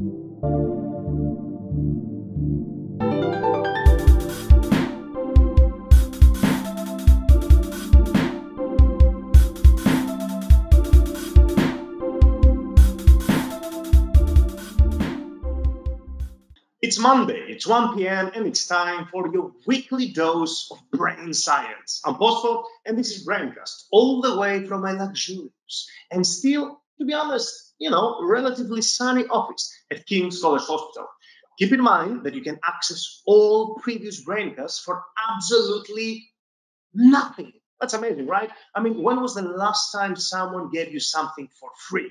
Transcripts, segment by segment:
It's Monday, it's 1 p.m., and it's time for your weekly dose of brain science. I'm Bosfo, and this is Braincast, all the way from my luxurious and still, to be honest, you know, relatively sunny office at King's College Hospital. Keep in mind that you can access all previous Braincasts for absolutely nothing. That's amazing, right? I mean, when was the last time someone gave you something for free?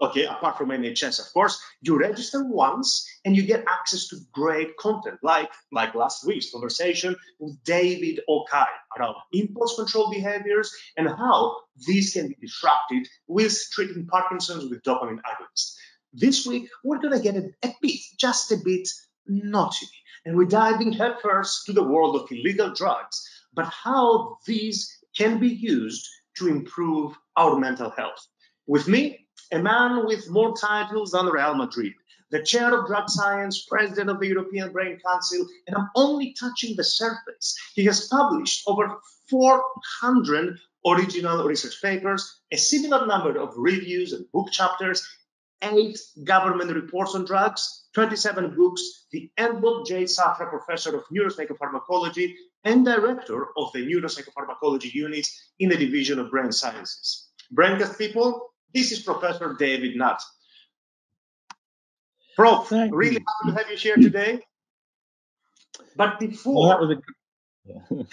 Okay, apart from NHS, of course, you register once and you get access to great content, like like last week's conversation with David Okai around impulse control behaviors and how these can be disrupted with treating Parkinson's with dopamine agonists. This week, we're going to get a, a bit, just a bit naughty, and we're diving headfirst to the world of illegal drugs, but how these can be used to improve our mental health. With me, a man with more titles than Real Madrid, the chair of drug science, president of the European Brain Council, and I'm only touching the surface. He has published over 400 original research papers, a similar number of reviews and book chapters, eight government reports on drugs, 27 books, the Edmond J. Safra Professor of Neuropsychopharmacology and Director of the Neuropsychopharmacology Unit in the Division of Brain Sciences. Braincast people, this is Professor David Nutt. Prof, Thank really you. happy to have you here today. But before, well,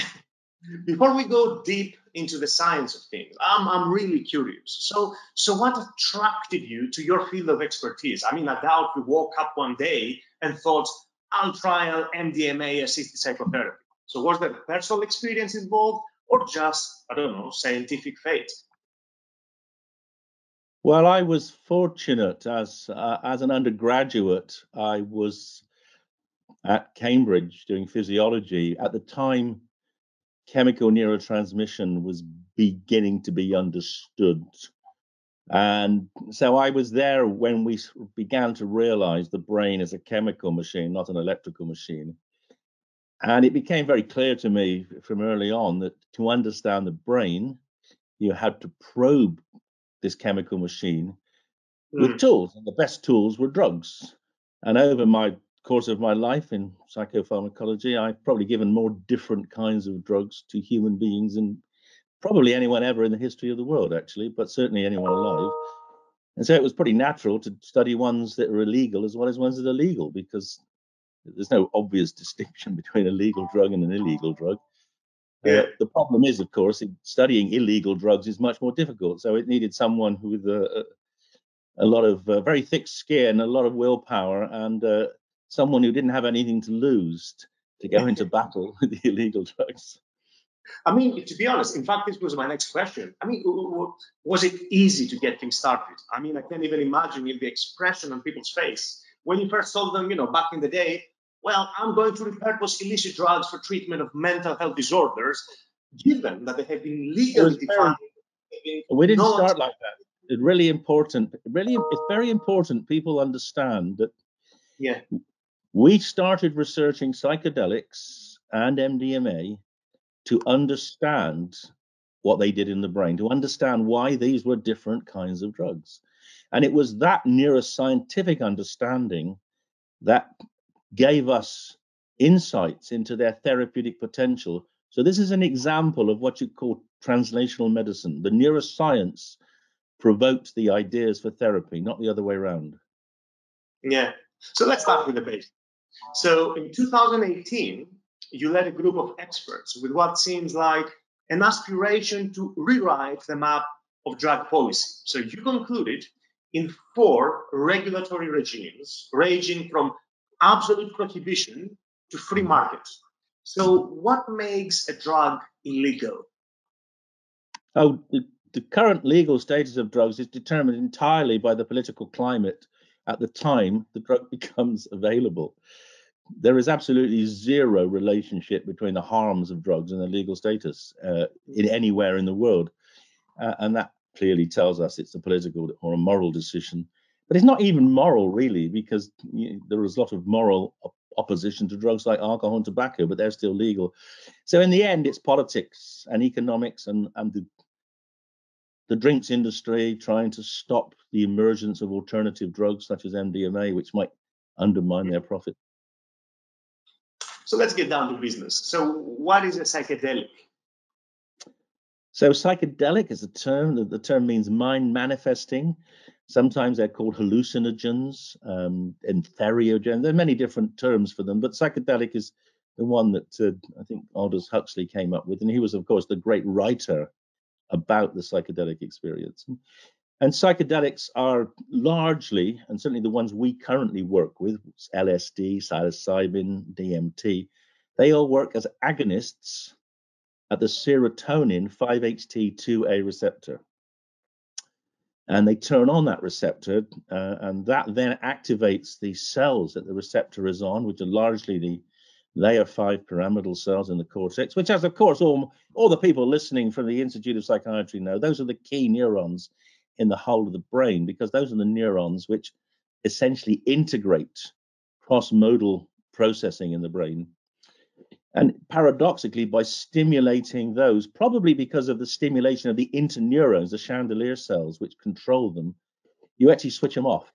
before we go deep into the science of things, I'm, I'm really curious. So, so what attracted you to your field of expertise? I mean, I doubt you woke up one day and thought, I'll try MDMA assisted psychotherapy. So, was there personal experience involved or just, I don't know, scientific fate? Well, I was fortunate as uh, as an undergraduate. I was at Cambridge doing physiology. At the time, chemical neurotransmission was beginning to be understood. And so I was there when we began to realize the brain is a chemical machine, not an electrical machine. And it became very clear to me from early on that to understand the brain, you had to probe this chemical machine mm. with tools, and the best tools were drugs. And over my course of my life in psychopharmacology, I've probably given more different kinds of drugs to human beings than probably anyone ever in the history of the world, actually, but certainly anyone alive. And so it was pretty natural to study ones that are illegal as well as ones that are legal, because there's no obvious distinction between a legal drug and an illegal drug. Yeah. Uh, the problem is, of course, studying illegal drugs is much more difficult. So it needed someone with a, a lot of uh, very thick skin, a lot of willpower, and uh, someone who didn't have anything to lose to go into battle with the illegal drugs. I mean, to be honest, in fact, this was my next question. I mean, was it easy to get things started? I mean, I can't even imagine the expression on people's face when you first told them, you know, back in the day, well, I'm going to repurpose illicit drugs for treatment of mental health disorders, given that they have been legally defined. We didn't start like that. It's really important. Really, it's very important people understand that. Yeah. We started researching psychedelics and MDMA to understand what they did in the brain, to understand why these were different kinds of drugs. And it was that neuroscientific understanding that gave us insights into their therapeutic potential. So, this is an example of what you call translational medicine. The neuroscience provoked the ideas for therapy, not the other way around. Yeah. So, let's start with the basics. So, in 2018, you led a group of experts with what seems like an aspiration to rewrite the map of drug policy. So, you concluded in four regulatory regimes, ranging from absolute prohibition to free markets. So, what makes a drug illegal? Oh, the, the current legal status of drugs is determined entirely by the political climate at the time the drug becomes available. There is absolutely zero relationship between the harms of drugs and the legal status uh, in anywhere in the world. Uh, and that clearly tells us it's a political or a moral decision But it's not even moral, really, because you know, there is a lot of moral opposition to drugs like alcohol and tobacco, but they're still legal. So in the end, it's politics and economics and, and the the drinks industry trying to stop the emergence of alternative drugs such as MDMA, which might undermine their profit. So let's get down to business. So, what is a psychedelic? So, psychedelic is a term. The, the term means mind manifesting. Sometimes they're called hallucinogens um, entheogens. There are many different terms for them, but psychedelic is the one that uh, I think Aldous Huxley came up with. And he was, of course, the great writer about the psychedelic experience. And psychedelics are largely, and certainly the ones we currently work with, LSD, psilocybin, DMT, they all work as agonists at the serotonin 5-HT2A receptor. And they turn on that receptor, uh, and that then activates the cells that the receptor is on, which are largely the layer five pyramidal cells in the cortex, which, as of course, all, all the people listening from the Institute of Psychiatry know, those are the key neurons in the whole of the brain because those are the neurons which essentially integrate cross modal processing in the brain. And paradoxically, by stimulating those, probably because of the stimulation of the interneurons, the chandelier cells which control them, you actually switch them off.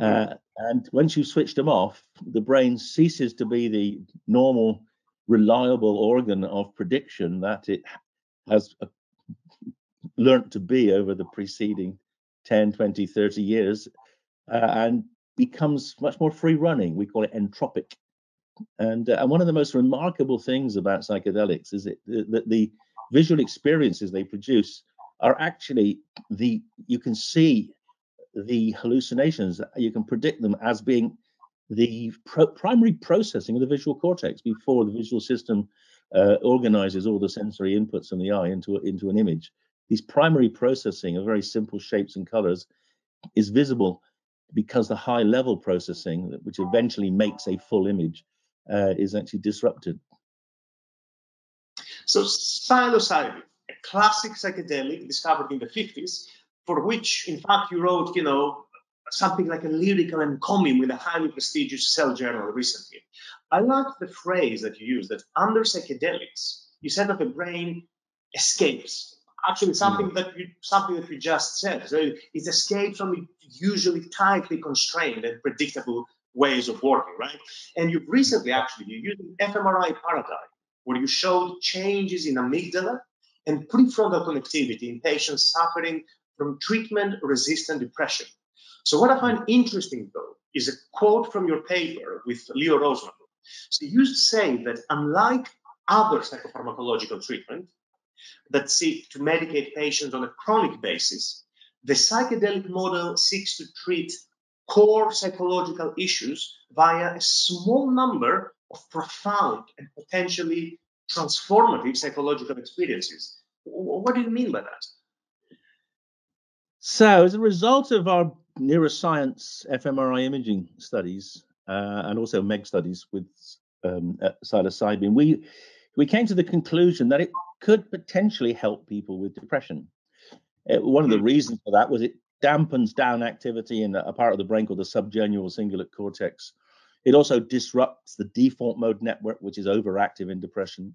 Uh, and once you've switched them off, the brain ceases to be the normal, reliable organ of prediction that it has uh, learnt to be over the preceding 10, 20, 30 years uh, and becomes much more free running. We call it entropic. And, uh, and one of the most remarkable things about psychedelics is it, that the visual experiences they produce are actually the, you can see the hallucinations, you can predict them as being the pro- primary processing of the visual cortex before the visual system uh, organizes all the sensory inputs from the eye into, into an image. These primary processing of very simple shapes and colors is visible because the high level processing, which eventually makes a full image, uh, is actually disrupted. So psilocybin, a classic psychedelic discovered in the 50s, for which, in fact, you wrote, you know, something like a lyrical encomium in a highly prestigious Cell journal recently. I like the phrase that you use that under psychedelics, you said that the brain escapes. Actually, something mm. that you something that you just said. So it escapes from usually tightly constrained and predictable ways of working, right? And you've recently actually you used an fMRI paradigm where you showed changes in amygdala and prefrontal connectivity in patients suffering from treatment resistant depression. So, what I find interesting though is a quote from your paper with Leor Roseman. So, you say that unlike other psychopharmacological treatment that seek to medicate patients on a chronic basis, the psychedelic model seeks to treat core psychological issues via a small number of profound and potentially transformative psychological experiences. What do you mean by that? So, as a result of our neuroscience fMRI imaging studies uh, and also MEG studies with um, psilocybin, we we came to the conclusion that it could potentially help people with depression. Uh, one of the hmm. reasons for that was it dampens down activity in a part of the brain called the subgenual cingulate cortex. It also disrupts the default mode network, which is overactive in depression.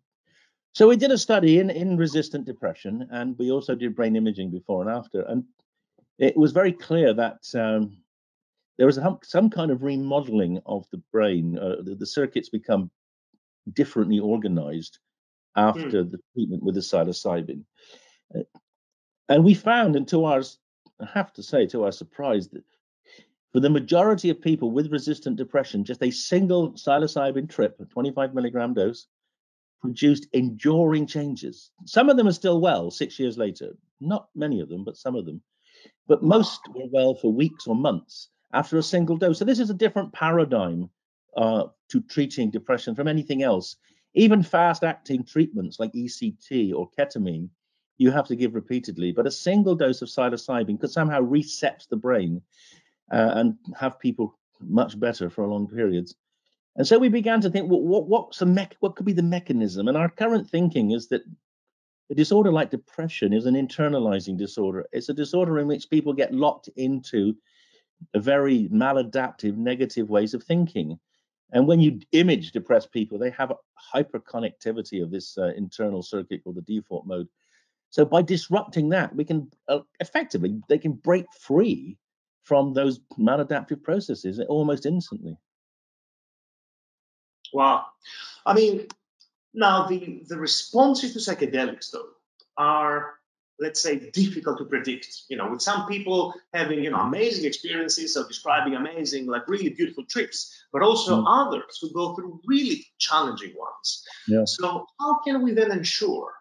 So we did a study in, in resistant depression, and we also did brain imaging before and after. And it was very clear that um, there was some, some kind of remodeling of the brain. Uh, the, the, circuits become differently organized after mm. the treatment with the psilocybin. Uh, and we found, and to our, I have to say, to our surprise, that for the majority of people with resistant depression, just a single psilocybin trip, a 25 milligram dose, produced enduring changes. Some of them are still well six years later. Not many of them, but some of them but most were well for weeks or months after a single dose. So this is a different paradigm uh, to treating depression from anything else. Even fast-acting treatments like ECT or ketamine, you have to give repeatedly, but a single dose of psilocybin could somehow reset the brain uh, and have people much better for long periods. And so we began to think, well, what, what's the mech- what could be the mechanism? And our current thinking is that a disorder like depression is an internalizing disorder. It's a disorder in which people get locked into very maladaptive, negative ways of thinking. And when you image depressed people, they have a hyperconnectivity of this uh, internal circuit called the default mode. So by disrupting that, we can uh, effectively they can break free from those maladaptive processes almost instantly. Wow. I mean, now the, the responses to psychedelics though are let's say difficult to predict you know with some people having you know amazing experiences of describing amazing like really beautiful trips but also mm. others who go through really challenging ones yeah. so how can we then ensure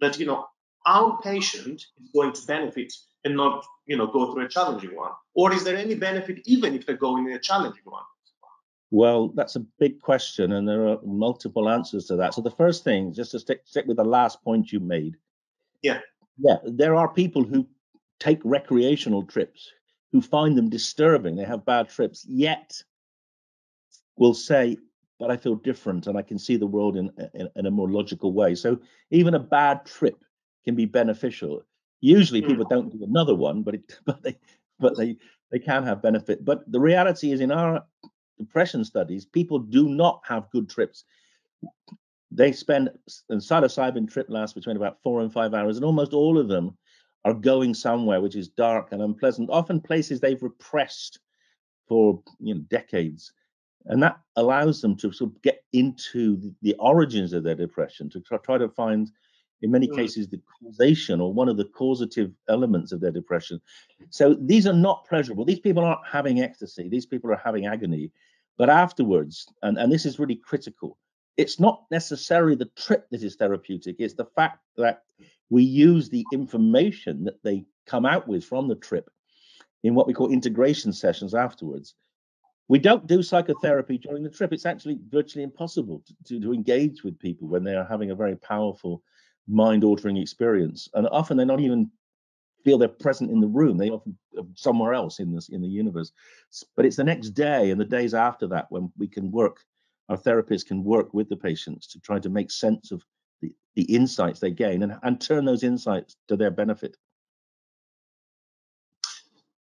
that you know our patient is going to benefit and not you know go through a challenging one or is there any benefit even if they're going in a challenging one well, that's a big question, and there are multiple answers to that. So the first thing, just to stick, stick with the last point you made. Yeah. Yeah, there are people who take recreational trips who find them disturbing. They have bad trips, yet will say, "But I feel different, and I can see the world in, in, in a more logical way." So even a bad trip can be beneficial. Usually, people mm. don't do another one, but it, but they but they they can have benefit. But the reality is, in our depression studies, people do not have good trips. They spend and psilocybin trip lasts between about four and five hours, and almost all of them are going somewhere which is dark and unpleasant, often places they've repressed for you know decades. And that allows them to sort of get into the origins of their depression, to try to find in many mm. cases the causation or one of the causative elements of their depression. So these are not pleasurable. These people aren't having ecstasy. These people are having agony. But afterwards, and, and this is really critical, it's not necessarily the trip that is therapeutic, it's the fact that we use the information that they come out with from the trip in what we call integration sessions afterwards. We don't do psychotherapy during the trip. It's actually virtually impossible to, to, to engage with people when they are having a very powerful mind altering experience. And often they're not even feel they're present in the room. They often uh, somewhere else in this in the universe. But it's the next day and the days after that when we can work. Our therapists can work with the patients to try to make sense of the, the insights they gain and, and turn those insights to their benefit.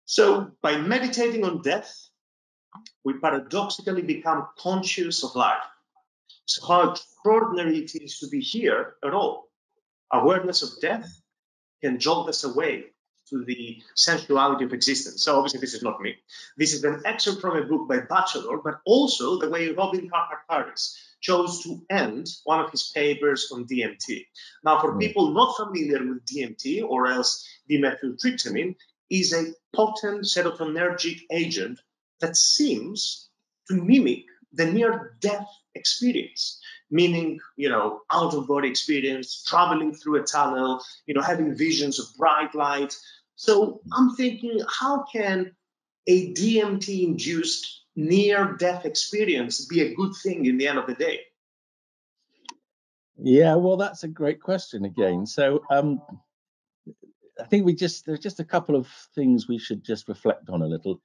So, by meditating on death, we paradoxically become conscious of life. So, how extraordinary it is to be here at all. Awareness of death can jolt us away to the sensuality of existence. So obviously, this is not me. This is an excerpt from a book by Batchelor, but also the way Robin Carhart Harris chose to end one of his papers on DMT. Now, for mm. people not familiar with DMT or else dimethyltryptamine, is a potent serotonergic agent that seems to mimic the near death experience meaning you know out of body experience traveling through a tunnel you know having visions of bright light. So i'm thinking how can a dmt induced near death experience be a good thing in the end of the day? Yeah well that's a great question again. So um i think we just there's just a couple of things we should just reflect on a little.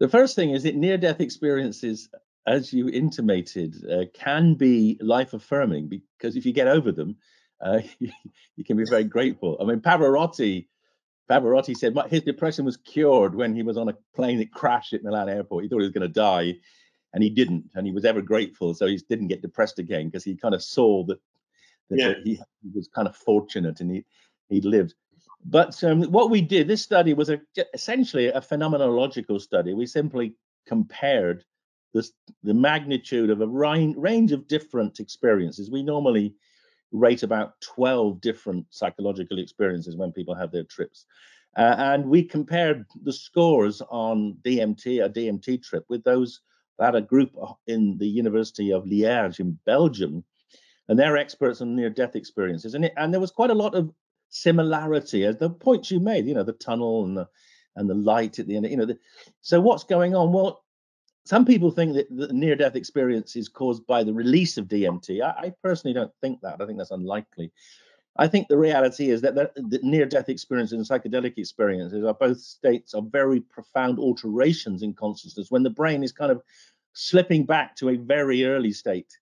The first thing is that near death experiences as you intimated, uh, can be life affirming because if you get over them, uh, you, you, can be very grateful. I mean, Pavarotti, Pavarotti said his depression was cured when he was on a plane that crashed at Milan airport. He thought he was going to die, and he didn't, and he was ever grateful. So he didn't get depressed again because he kind of saw that, that, yeah. he, he, was kind of fortunate and he he lived. But um, what we did, this study was a, essentially a phenomenological study. We simply compared the, the magnitude of a range of different experiences. We normally rate about 12 different psychological experiences when people have their trips. Uh, and we compared the scores on DMT, a DMT trip, with those that a group in the University of Liège in Belgium, and they're experts on near-death experiences. And, it, and there was quite a lot of similarity, as the points you made, you know, the tunnel and the and the light at the end. You know, the, so what's going on? Well, some people think that the near death experience is caused by the release of DMT. I, I, personally don't think that. I think that's unlikely. I think the reality is that the, the near death experience and psychedelic experiences are both states of very profound alterations in consciousness when the brain is kind of slipping back to a very early state.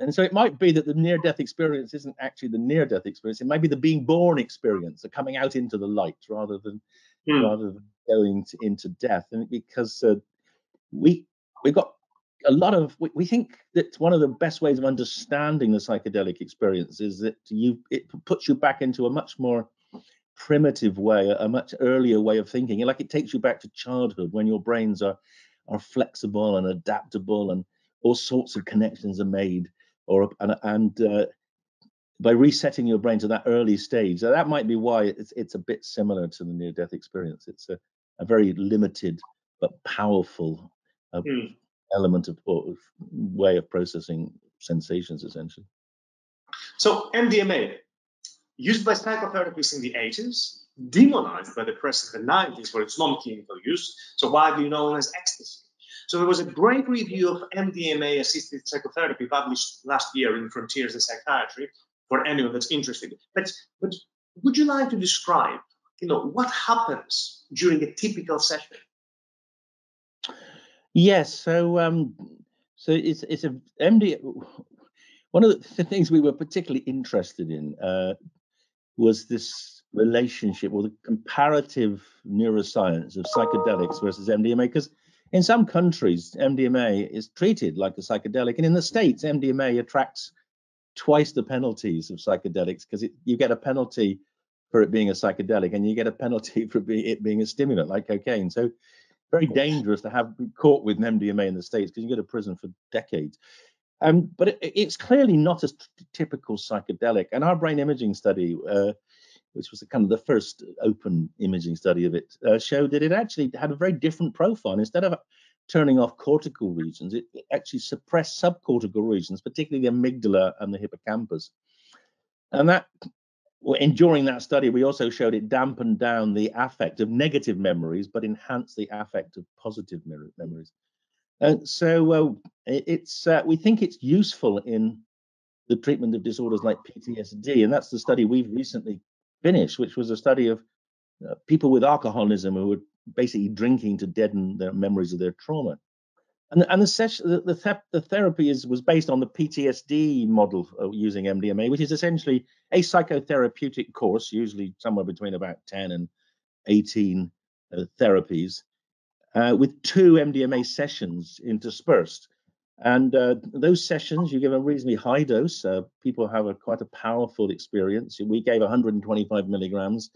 And so it might be that the near death experience isn't actually the near death experience, it might be the being born experience, the coming out into the light rather than mm. rather than going to, into death, and because uh, we we got a lot of we, we think that one of the best ways of understanding the psychedelic experience is that you it puts you back into a much more primitive way, a much earlier way of thinking. Like it takes you back to childhood when your brains are are flexible and adaptable, and all sorts of connections are made. Or and, and uh, by resetting your brain to that early stage, so that might be why it's it's a bit similar to the near-death experience. It's a, a very limited but powerful uh, mm. element of, of way of processing sensations, essentially. So MDMA used by psychotherapists in the 80s, demonized by the press in the 90s for its non-clinical use, so widely known as ecstasy. So there was a great review of MDMA-assisted psychotherapy published last year in Frontiers in Psychiatry for anyone that's interested. But, but would you like to describe, you know, what happens during a typical session? Yes. So, um, so it's it's a MD. One of the things we were particularly interested in uh, was this relationship or the comparative neuroscience of psychedelics versus MDMA. Because in some countries, MDMA is treated like a psychedelic, and in the states, MDMA attracts twice the penalties of psychedelics because you get a penalty for it being a psychedelic, and you get a penalty for it being a stimulant like cocaine. So very dangerous to have caught with an MDMA in the states because you go to prison for decades. Um, but it, it's clearly not a typical psychedelic. And our brain imaging study, uh, which was kind of the first open imaging study of it, uh, showed that it actually had a very different profile. Instead of turning off cortical regions, it, it actually suppressed subcortical regions, particularly the amygdala and the hippocampus. And that and during that study, we also showed it dampened down the affect of negative memories, but enhanced the affect of positive memories. And so uh, it's uh, we think it's useful in the treatment of disorders like PTSD, and that's the study we've recently finished, which was a study of uh, people with alcoholism who were basically drinking to deaden their memories of their trauma. And, and the, session, the, the, the, therapy is, was based on the PTSD model using MDMA, which is essentially a psychotherapeutic course, usually somewhere between about 10 and 18 uh, therapies, uh, with two MDMA sessions interspersed. And uh, those sessions, you give a reasonably high dose. Uh, people have a quite a powerful experience. We gave 125 milligrams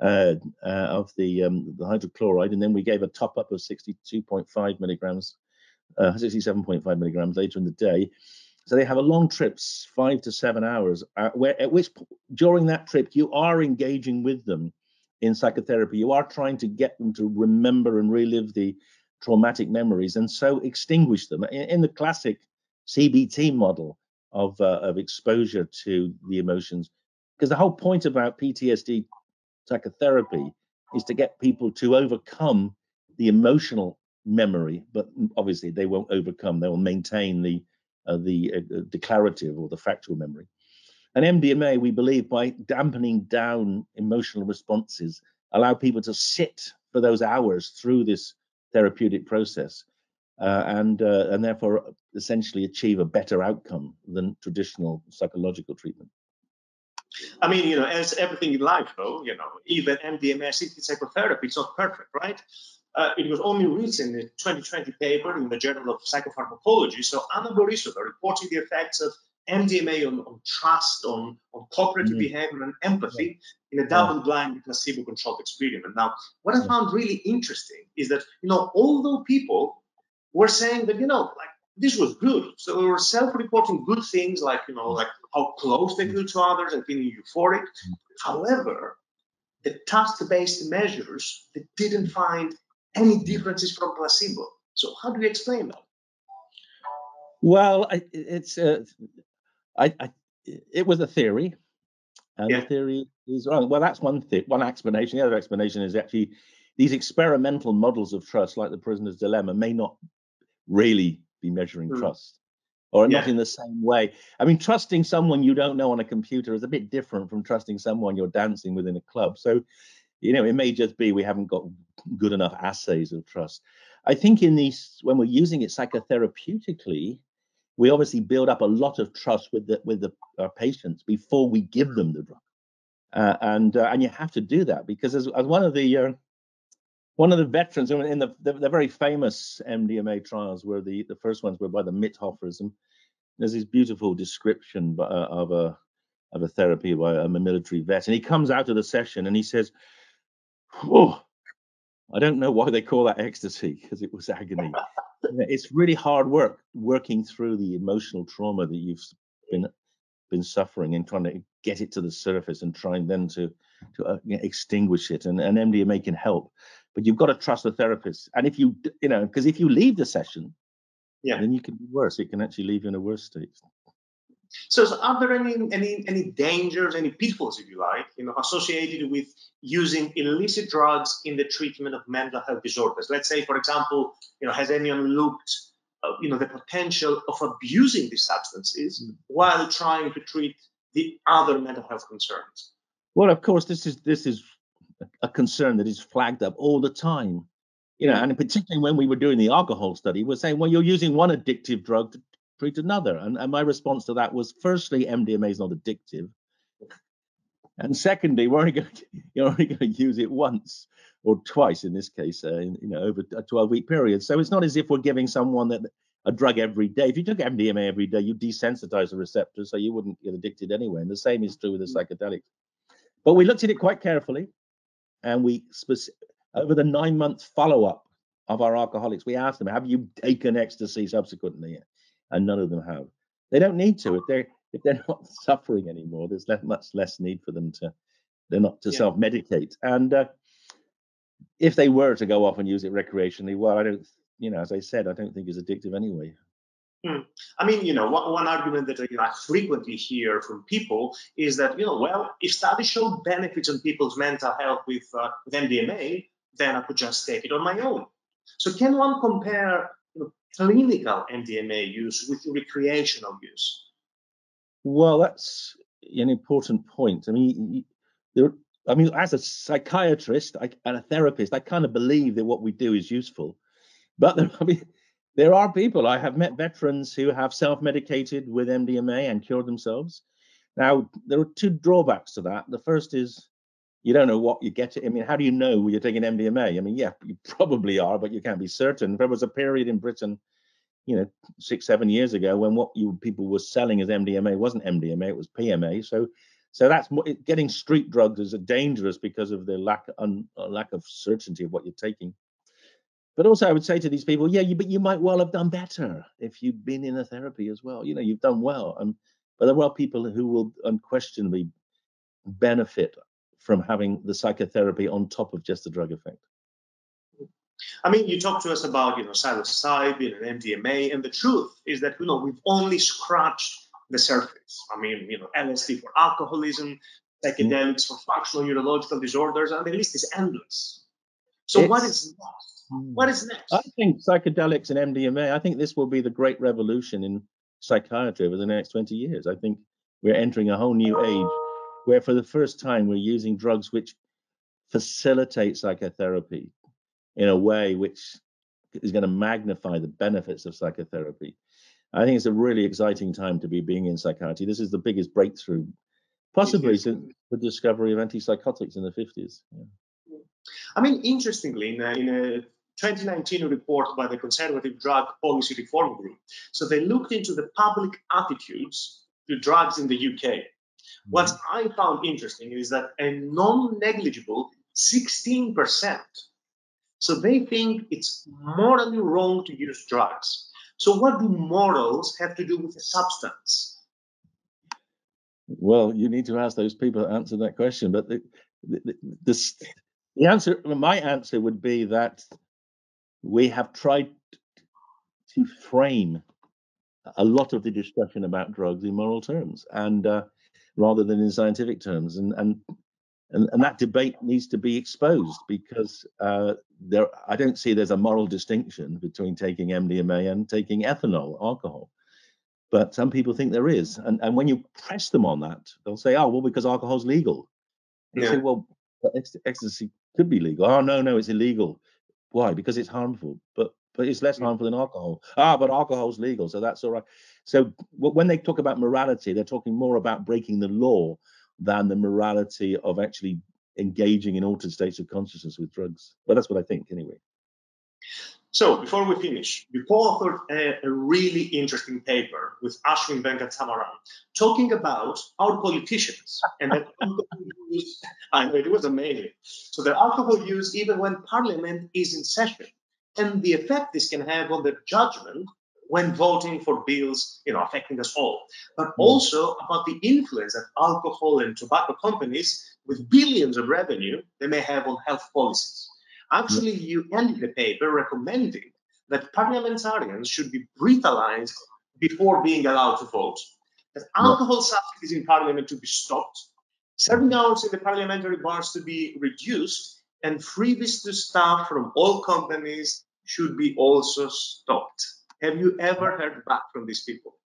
uh, uh, of the, um, the hydrochloride, and then we gave a top up of 62.5 milligrams uh, 67.5 milligrams later in the day. So they have a long trips, five to seven hours, uh, where at which during that trip you are engaging with them in psychotherapy. You are trying to get them to remember and relive the traumatic memories, and so extinguish them in, in the classic CBT model of uh, of exposure to the emotions. Because the whole point about PTSD psychotherapy is to get people to overcome the emotional memory, but obviously they won't overcome. They will maintain the uh, the uh, declarative or the factual memory. And MDMA, we believe, by dampening down emotional responses, allow people to sit for those hours through this therapeutic process, uh, and uh, and therefore essentially achieve a better outcome than traditional psychological treatment. I mean, you know, as everything in life, though, you know, even MDMA assisted psychotherapy, it's not perfect, right? Uh, it was only recent in a 2020 paper in the Journal of Psychopharmacology. So Anna Borissova reporting the effects of MDMA on, on trust, on, on cooperative mm-hmm. behavior and empathy yeah. in a double-blind placebo-controlled experiment. Now, what I found really interesting is that, you know, although people were saying that, you know, like this was good. So they were self-reporting good things like, you know, like how close they feel to others and feeling euphoric. Mm-hmm. However, the task-based measures, they didn't find any differences from placebo. So how do you explain that? Well, I, it's uh, I, I, it was a theory, and yeah. the theory is wrong. Well, that's one thing, one explanation. The other explanation is actually these experimental models of trust, like the prisoner's dilemma, may not really be measuring mm. trust, or yeah. not in the same way. I mean, trusting someone you don't know on a computer is a bit different from trusting someone you're dancing with in a club. So, you know, it may just be we haven't got good enough assays of trust. I think in these, when we're using it psychotherapeutically, we obviously build up a lot of trust with the with the our patients before we give them the drug, uh, and uh, and you have to do that because as, as one of the uh, one of the veterans in the, the, the, very famous MDMA trials were the, the first ones were by the Mithoefers. And there's this beautiful description uh, of a of a therapy by a military vet. And he comes out of the session and he says, Oh, I don't know why they call that ecstasy because it was agony. it's really hard work working through the emotional trauma that you've been been suffering and trying to get it to the surface and trying then to to uh, extinguish it. And, and MDMA can help, but you've got to trust the therapist. And if you you know because if you leave the session, yeah, then you can be worse. It can actually leave you in a worse state. So, so, are there any any any dangers, any pitfalls, if you like, you know, associated with using illicit drugs in the treatment of mental health disorders? Let's say, for example, you know, has anyone looked, uh, you know, the potential of abusing these substances mm. while trying to treat the other mental health concerns? Well, of course, this is this is a concern that is flagged up all the time. You know, and particularly when we were doing the alcohol study, we're saying, well, you're using one addictive drug to treat another. And, and my response to that was firstly, MDMA is not addictive. And secondly, we're only going to, you're only going to use it once or twice in this case, uh, in, you know, over a 12 week period. So it's not as if we're giving someone that a drug every day. If you took MDMA every day, you desensitize the receptor, so you wouldn't get addicted anyway. And the same is true with the psychedelics. But we looked at it quite carefully, and we over the nine month follow up of our alcoholics, we asked them, "Have you taken ecstasy subsequently?" And none of them have. They don't need to if they're if they're not suffering anymore. There's less, much less need for them to they're not to yeah. self medicate. And uh, if they were to go off and use it recreationally, well, I don't, you know, as I said, I don't think it's addictive anyway. Hmm. I mean, you know, one, one argument that you know, I frequently hear from people is that, you know, well, if studies show benefits on people's mental health with, uh, with MDMA, then I could just take it on my own. So can one compare clinical MDMA use with recreational use? Well, that's an important point. I mean, there, I mean, as a psychiatrist and a therapist, I kind of believe that what we do is useful. But there, I mean, there are people. I have met veterans who have self-medicated with MDMA and cured themselves. Now, there are two drawbacks to that. The first is you don't know what you get. I mean, how do you know you're taking MDMA? I mean, yeah, you probably are, but you can't be certain. There was a period in Britain, you know, six, seven years ago when what you people were selling as MDMA wasn't MDMA, it was PMA. So, so that's getting street drugs is dangerous because of the lack un, uh, lack of certainty of what you're taking. But also, I would say to these people, yeah, you, but you might well have done better if you'd been in a therapy as well. You know, you've done well, but there are people who will unquestionably benefit from having the psychotherapy on top of just the drug effect. I mean, you talk to us about, you know, psilocybin and MDMA, and the truth is that, you know, we've only scratched the surface. I mean, you know, LSD for alcoholism, psychedelics for functional neurological disorders, and the list is endless. So it's, what is next? Hmm. What is next? I think psychedelics and MDMA, I think this will be the great revolution in psychiatry over the next 20 years. I think we're entering a whole new age where for the first time we're using drugs which facilitate psychotherapy in a way which is going to magnify the benefits of psychotherapy. I think it's a really exciting time to be being in psychiatry. This is the biggest breakthrough, possibly since the discovery of antipsychotics in the 50s. Yeah. I mean, interestingly, in a, in a 2019 report by the Conservative Drug Policy Reform Group, so they looked into the public attitudes to drugs in the UK. What I found interesting is that a non negligible 16%. So they think it's morally wrong to use drugs. So, what do morals have to do with a substance? Well, you need to ask those people that answer that question. But the, the, the, the answer, my answer would be that we have tried to frame a lot of the discussion about drugs in moral terms. And uh, rather than in scientific terms. And and and, and that debate needs to be exposed because uh, there I don't see there's a moral distinction between taking MDMA and taking ethanol, alcohol. But some people think there is. And and when you press them on that, they'll say, oh, well, because alcohol's legal. And yeah. say, well, ecstasy could be legal. Oh, no, no, it's illegal. Why? Because it's harmful. But but it's less harmful than alcohol. Ah, but alcohol's legal, so that's all right. So when they talk about morality, they're talking more about breaking the law than the morality of actually engaging in altered states of consciousness with drugs. Well, that's what I think, anyway. So, before we finish, you co-authored a, a, really interesting paper with Ashwin Venkataraman talking about our politicians and that use, I know it was amazing. So, the alcohol use even when parliament is in session and the effect this can have on their judgment when voting for bills, you know, affecting us all, but hmm. also about the influence that alcohol and tobacco companies with billions of revenue they may have on health policies. Actually, you ended the paper recommending that parliamentarians should be breathalyzed before being allowed to vote, that alcohol subsidies in parliament to be stopped, serving hours in the parliamentary bars to be reduced, and freebies to staff from all companies should be also stopped. Have you ever heard back from these people?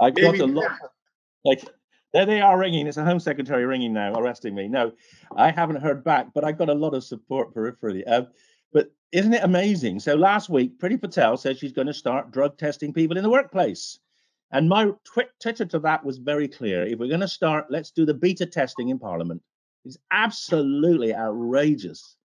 I got Maybe a lot. Like there they are ringing. It's a Home Secretary ringing now, arresting me. No, I haven't heard back, but I got a lot of support peripherally. Um, but isn't it amazing? So last week, Priti Patel said she's going to start drug testing people in the workplace. And my Twitter to that was very clear. If we're going to start, let's do the beta testing in Parliament. It's absolutely outrageous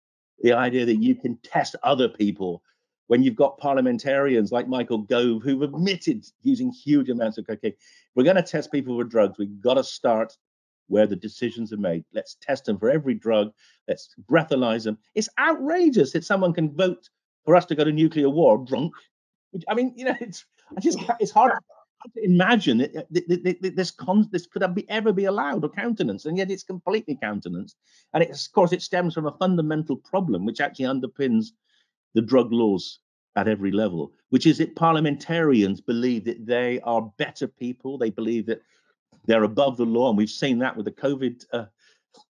the idea that you can test other people when you've got parliamentarians like Michael Gove who've admitted using huge amounts of cocaine. We're going to test people for drugs. We've got to start where the decisions are made. Let's test them for every drug. Let's breathalyze them. It's outrageous that someone can vote for us to go to nuclear war drunk. I mean, you know, it's I just it's hard imagine that, this this could be, ever be allowed or countenance, and yet it's completely countenanced. And of course, it stems from a fundamental problem which actually underpins the drug laws at every level, which is that parliamentarians believe that they are better people. They believe that they're above the law, and we've seen that with the COVID uh,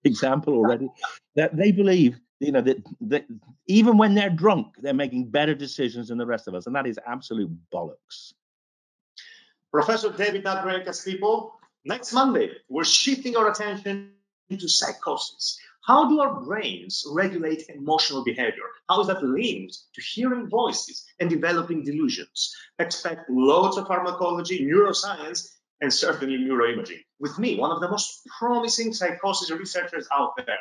example already. That they believe, you know, that, that even when they're drunk, they're making better decisions than the rest of us, and that is absolute bollocks. Professor David Nadrekas, people, next Monday, we're shifting our attention to psychosis. How do our brains regulate emotional behavior? How is that linked to hearing voices and developing delusions? Expect loads of pharmacology, neuroscience, and certainly neuroimaging. With me, one of the most promising psychosis researchers out there.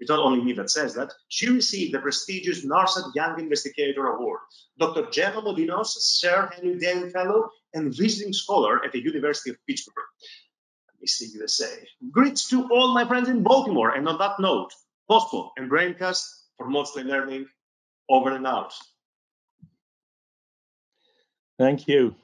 It's not only me that says that. She received the prestigious NARSAD Young Investigator Award. Dr. Gemma Modinos, Sir Henry Dale Fellow, and visiting scholar at the University of Pittsburgh. Me USA. Greets to all my friends in Baltimore. And on that note, Postpone and Braincast for mostly learning over and out. Thank you.